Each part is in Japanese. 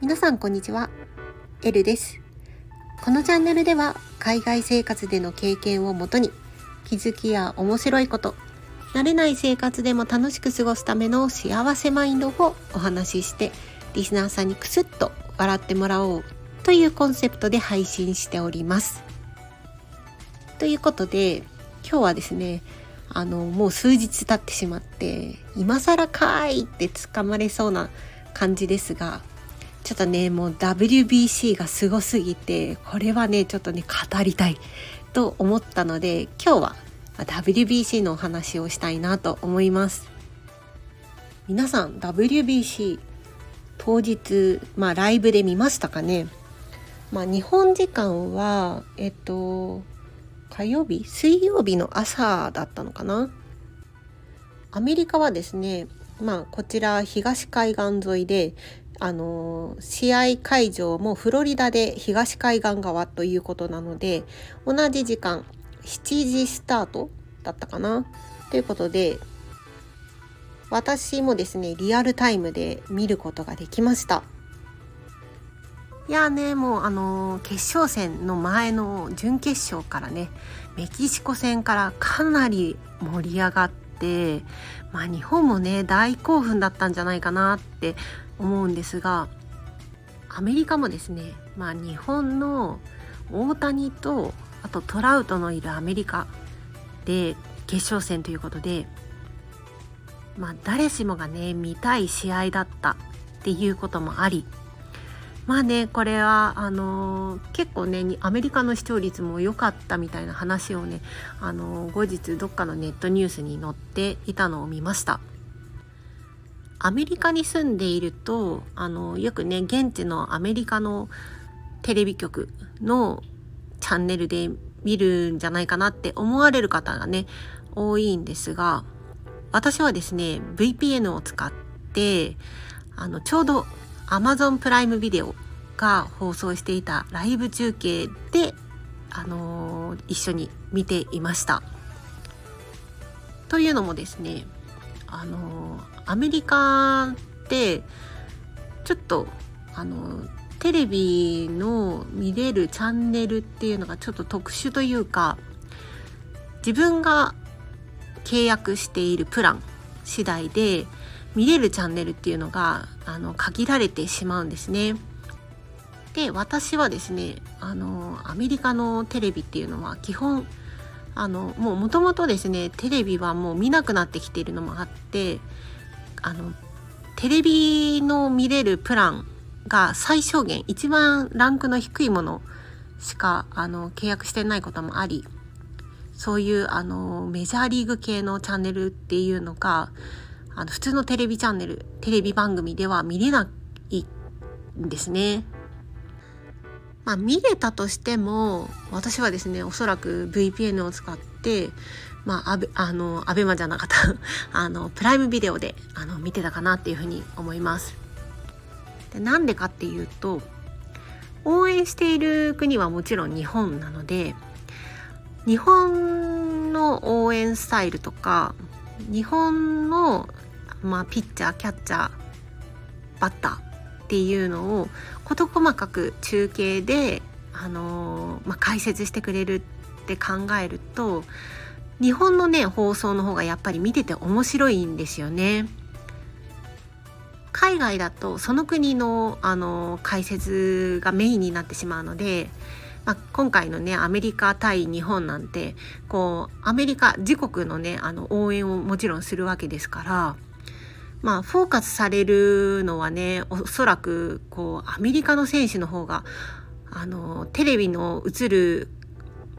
皆さんこんにちは。エルです。このチャンネルでは海外生活での経験をもとに気づきや面白いこと、慣れない生活でも楽しく過ごすための幸せマインドをお話ししてリスナーさんにクスッと笑ってもらおうというコンセプトで配信しております。ということで今日はですねあのもう数日経ってしまって今更かーいってつかまれそうな感じですがちょっとねもう WBC がすごすぎてこれはねちょっとね語りたいと思ったので今日は WBC のお話をしたいなと思います。皆さん WBC 当日まあライブで見ましたかね？まあ日本時間はえっと火曜日？水曜日の朝だったのかな？アメリカはですねまあこちら東海岸沿いであの試合会場もフロリダで東海岸側ということなので同じ時間7時スタートだったかな？ということで私もですねリアルタイムで見ることができました。いやねもうあの決勝戦の前の準決勝からねメキシコ戦からかなり盛り上がってまあ日本もね大興奮だったんじゃないかなって思うんですがアメリカもですねまあ日本の大谷とあとトラウトのいるアメリカで決勝戦ということでまあ誰しもがね見たい試合だったっていうこともありまあねこれはあの、結構ねアメリカの視聴率も良かったみたいな話をね、あの、後日どっかのネットニュースに載っていたのを見ました。アメリカに住んでいるとあのよくね現地のアメリカのテレビ局のチャンネルで見るんじゃないかなって思われる方がね多いんですが私はですね VPN を使ってあのちょうど Amazon プライムビデオが放送していたライブ中継で、あのー、一緒に見ていました。というのもですね、あのー、アメリカってちょっと、あのー、テレビの見れるチャンネルっていうのがちょっと特殊というか自分が契約しているプラン次第で見れるチャンネルっていうのがあの限られてしまうんですね。で私はですねあのアメリカのテレビっていうのは基本あのもうもともとですねテレビはもう見なくなってきているのもあってあのテレビの見れるプランが最小限一番ランクの低いものしかあの契約してないこともありそういうあのメジャーリーグ系のチャンネルっていうのがあの普通のテレビチャンネルテレビ番組では見れないんですね。まあ、見れたとしても私はですねおそらく VPN を使ってまあ、アベあのアベマじゃなかった あのプライムビデオであの見てたかなっていうふうに思います。でなんでかっていうと応援している国はもちろん日本なので日本の応援スタイルとか日本のまあ、ピッチャーキャッチャーバッターっていうのを事細かく中継で、あのー、まあ、解説してくれるって考えると日本のね放送の方がやっぱり見てて面白いんですよね。海外だとその国の、あのー、解説がメインになってしまうので、まあ、今回のねアメリカ対日本なんてこうアメリカ自国のねあの応援をもちろんするわけですからまあ、フォーカスされるのはねおそらくこうアメリカの選手の方があのテレビの映る、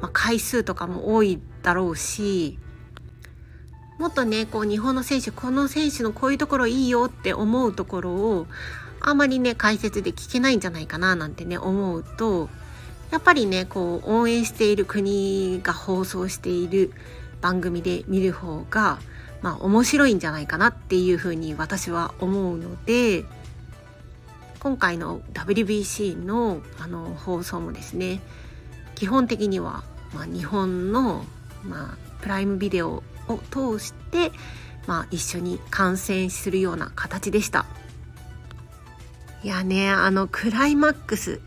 まあ、回数とかも多いだろうしもっとねこう日本の選手この選手のこういうところいいよって思うところをあまりね解説で聞けないんじゃないかななんてね思うとやっぱりねこう応援している国が放送している番組で見る方がまあ、面白いんじゃないかなっていうふうに私は思うので今回の WBC のあの放送もですね基本的には、まあ、日本の、まあ、プライムビデオを通して、まあ、一緒に観戦するような形でした。いやねあのクライマックス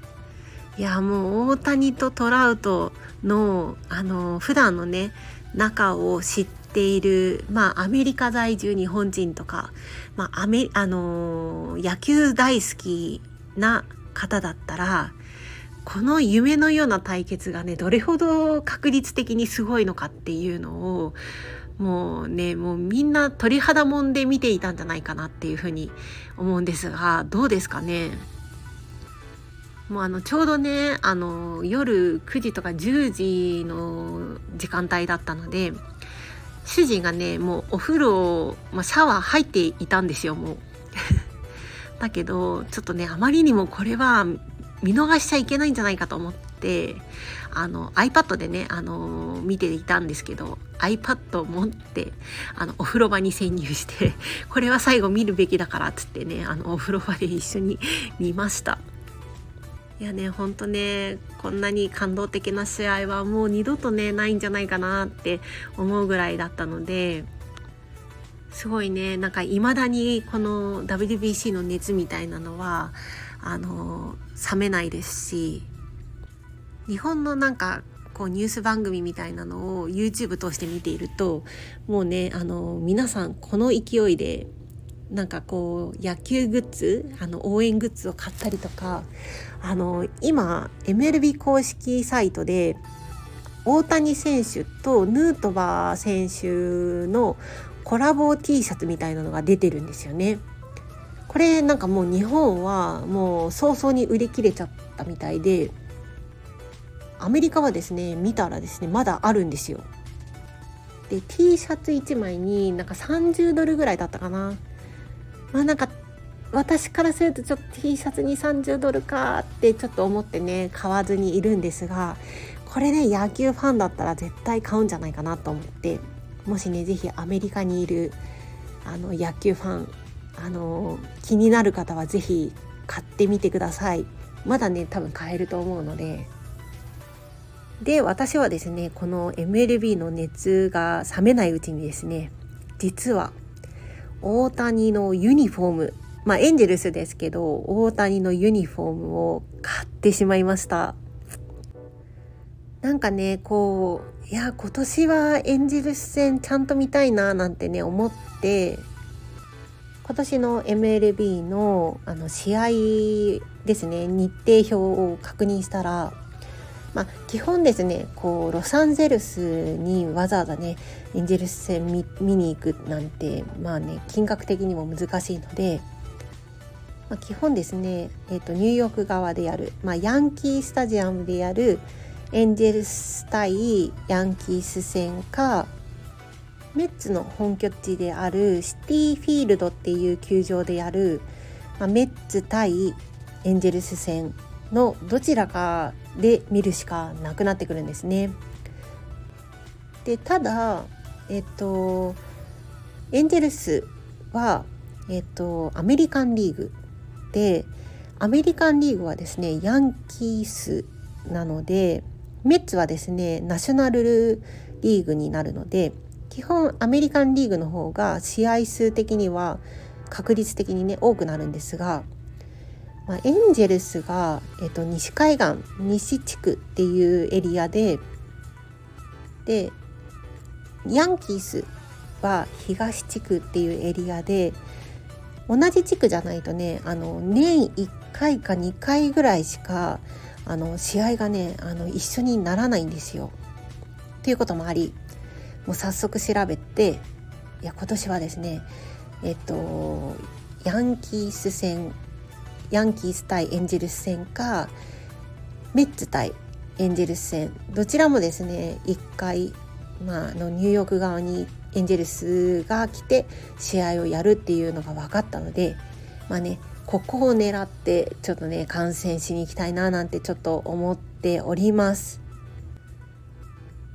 いやもう大谷とトラウトのあの普段のね仲を知っている、まあ、アメリカ在住日本人とか、まあアメあの野球大好きな方だったらこの夢のような対決がねどれほど確率的にすごいのかっていうのをもうねもうみんな鳥肌もんで見ていたんじゃないかなっていうふうに思うんですがどうですかね？もうあのちょうどねあの夜9時とか10時の時間帯だったので主人がねもうお風呂、まあ、シャワー入っていたんですよもう。だけどちょっとねあまりにもこれは見逃しちゃいけないんじゃないかと思ってあの iPad でね、あの見ていたんですけど iPad を持ってあのお風呂場に潜入してこれは最後見るべきだからっつってねあのお風呂場で一緒に見ました。いやねほんとねこんなに感動的な試合はもう二度とねないんじゃないかなって思うぐらいだったのですごいねなんかいまだにこの WBC の熱みたいなのはあの冷めないですし日本のなんかこうニュース番組みたいなのを YouTube 通して見ているともうねあの皆さんこの勢いでなんかこう野球グッズあの応援グッズを買ったりとかあの今 MLB 公式サイトで大谷選手とヌートバー選手のコラボ T シャツみたいなのが出てるんですよね。これなんかもう日本はもう早々に売り切れちゃったみたいでアメリカはですね見たらですねまだあるんですよ。で T シャツ1枚になんか30ドルぐらいだったかなまあなんか私からするとちょっと T シャツに30ドルかってちょっと思ってね買わずにいるんですがこれね野球ファンだったら絶対買うんじゃないかなと思ってもしね是非アメリカにいるあの野球ファンあの気になる方は是非買ってみてください。まだね多分買えると思うので。で私はですねこの MLB の熱が冷めないうちにですね実は大谷のユニフォーム。まあエンジェルスですけど大谷のユニフォームを買ってしまいました。なんかねこういや今年はエンジェルス戦ちゃんと見たいななんてね思って今年の MLB のあの試合ですね日程表を確認したらまあ、基本ですねこうロサンゼルスにわざわざねエンジェルス戦見見に行くなんてまあね金額的にも難しいので、まあ、基本ですね、えーと、ニューヨーク側でやる、まあ、ヤンキースタジアムでやるエンジェルス対ヤンキース戦かメッツの本拠地であるシティフィールドっていう球場でやる、まあ、メッツ対エンジェルス戦のどちらかで見るしかなくなってくるんですね。でただえっとエンジェルスは、えっと、アメリカンリーグでアメリカンリーグはですねヤンキースなのでメッツはですねナショナルリーグになるので基本アメリカンリーグの方が試合数的には確率的にね多くなるんですがまあ、エンジェルスが、えっと、西海岸西地区っていうエリアででヤンキースは東地区っていうエリアで同じ地区じゃないとねあの年1回か2回ぐらいしかあの試合がねあの一緒にならないんですよ。ということもありもう早速調べていや今年はですねえっとヤンキース戦ヤンキース対エンジェルス戦かメッツ対エンジェルス戦どちらもですね1回、まあ、のニューヨーク側にエンジェルスが来て試合をやるっていうのが分かったのでまあねここを狙ってちょっとね観戦しに行きたいななんてちょっと思っております。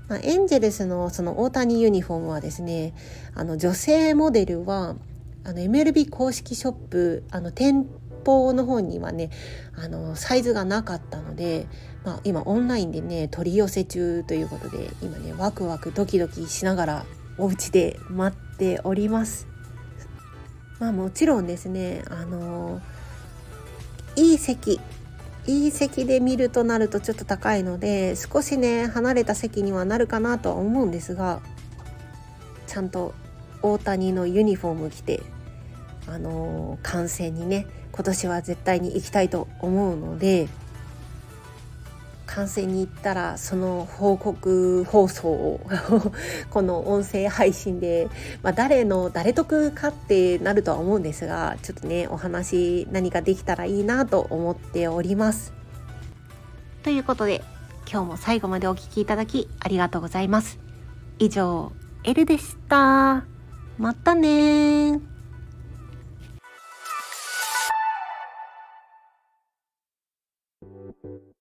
まあ、エンジェルスのその大谷ユニフォームはですねあの女性モデルはあの MLB 公式ショップあの店方の方にはねあのサイズがなかったので、まあ、今オンラインでね取り寄せ中ということで今ねワクワクドキドキしながらお家で待っております。まあもちろんですねあのいい席いい席で見るとなるとちょっと高いので少しね離れた席にはなるかなとは思うんですがちゃんと大谷のユニフォーム着てあの観戦にね今年は絶対に行きたいと思うので観戦に行ったらその報告放送を この音声配信で、まあ、誰の誰得かってなるとは思うんですがちょっとねお話何かできたらいいなと思っております。ということで今日も最後までお聴きいただきありがとうございます。以上、エルでした。またね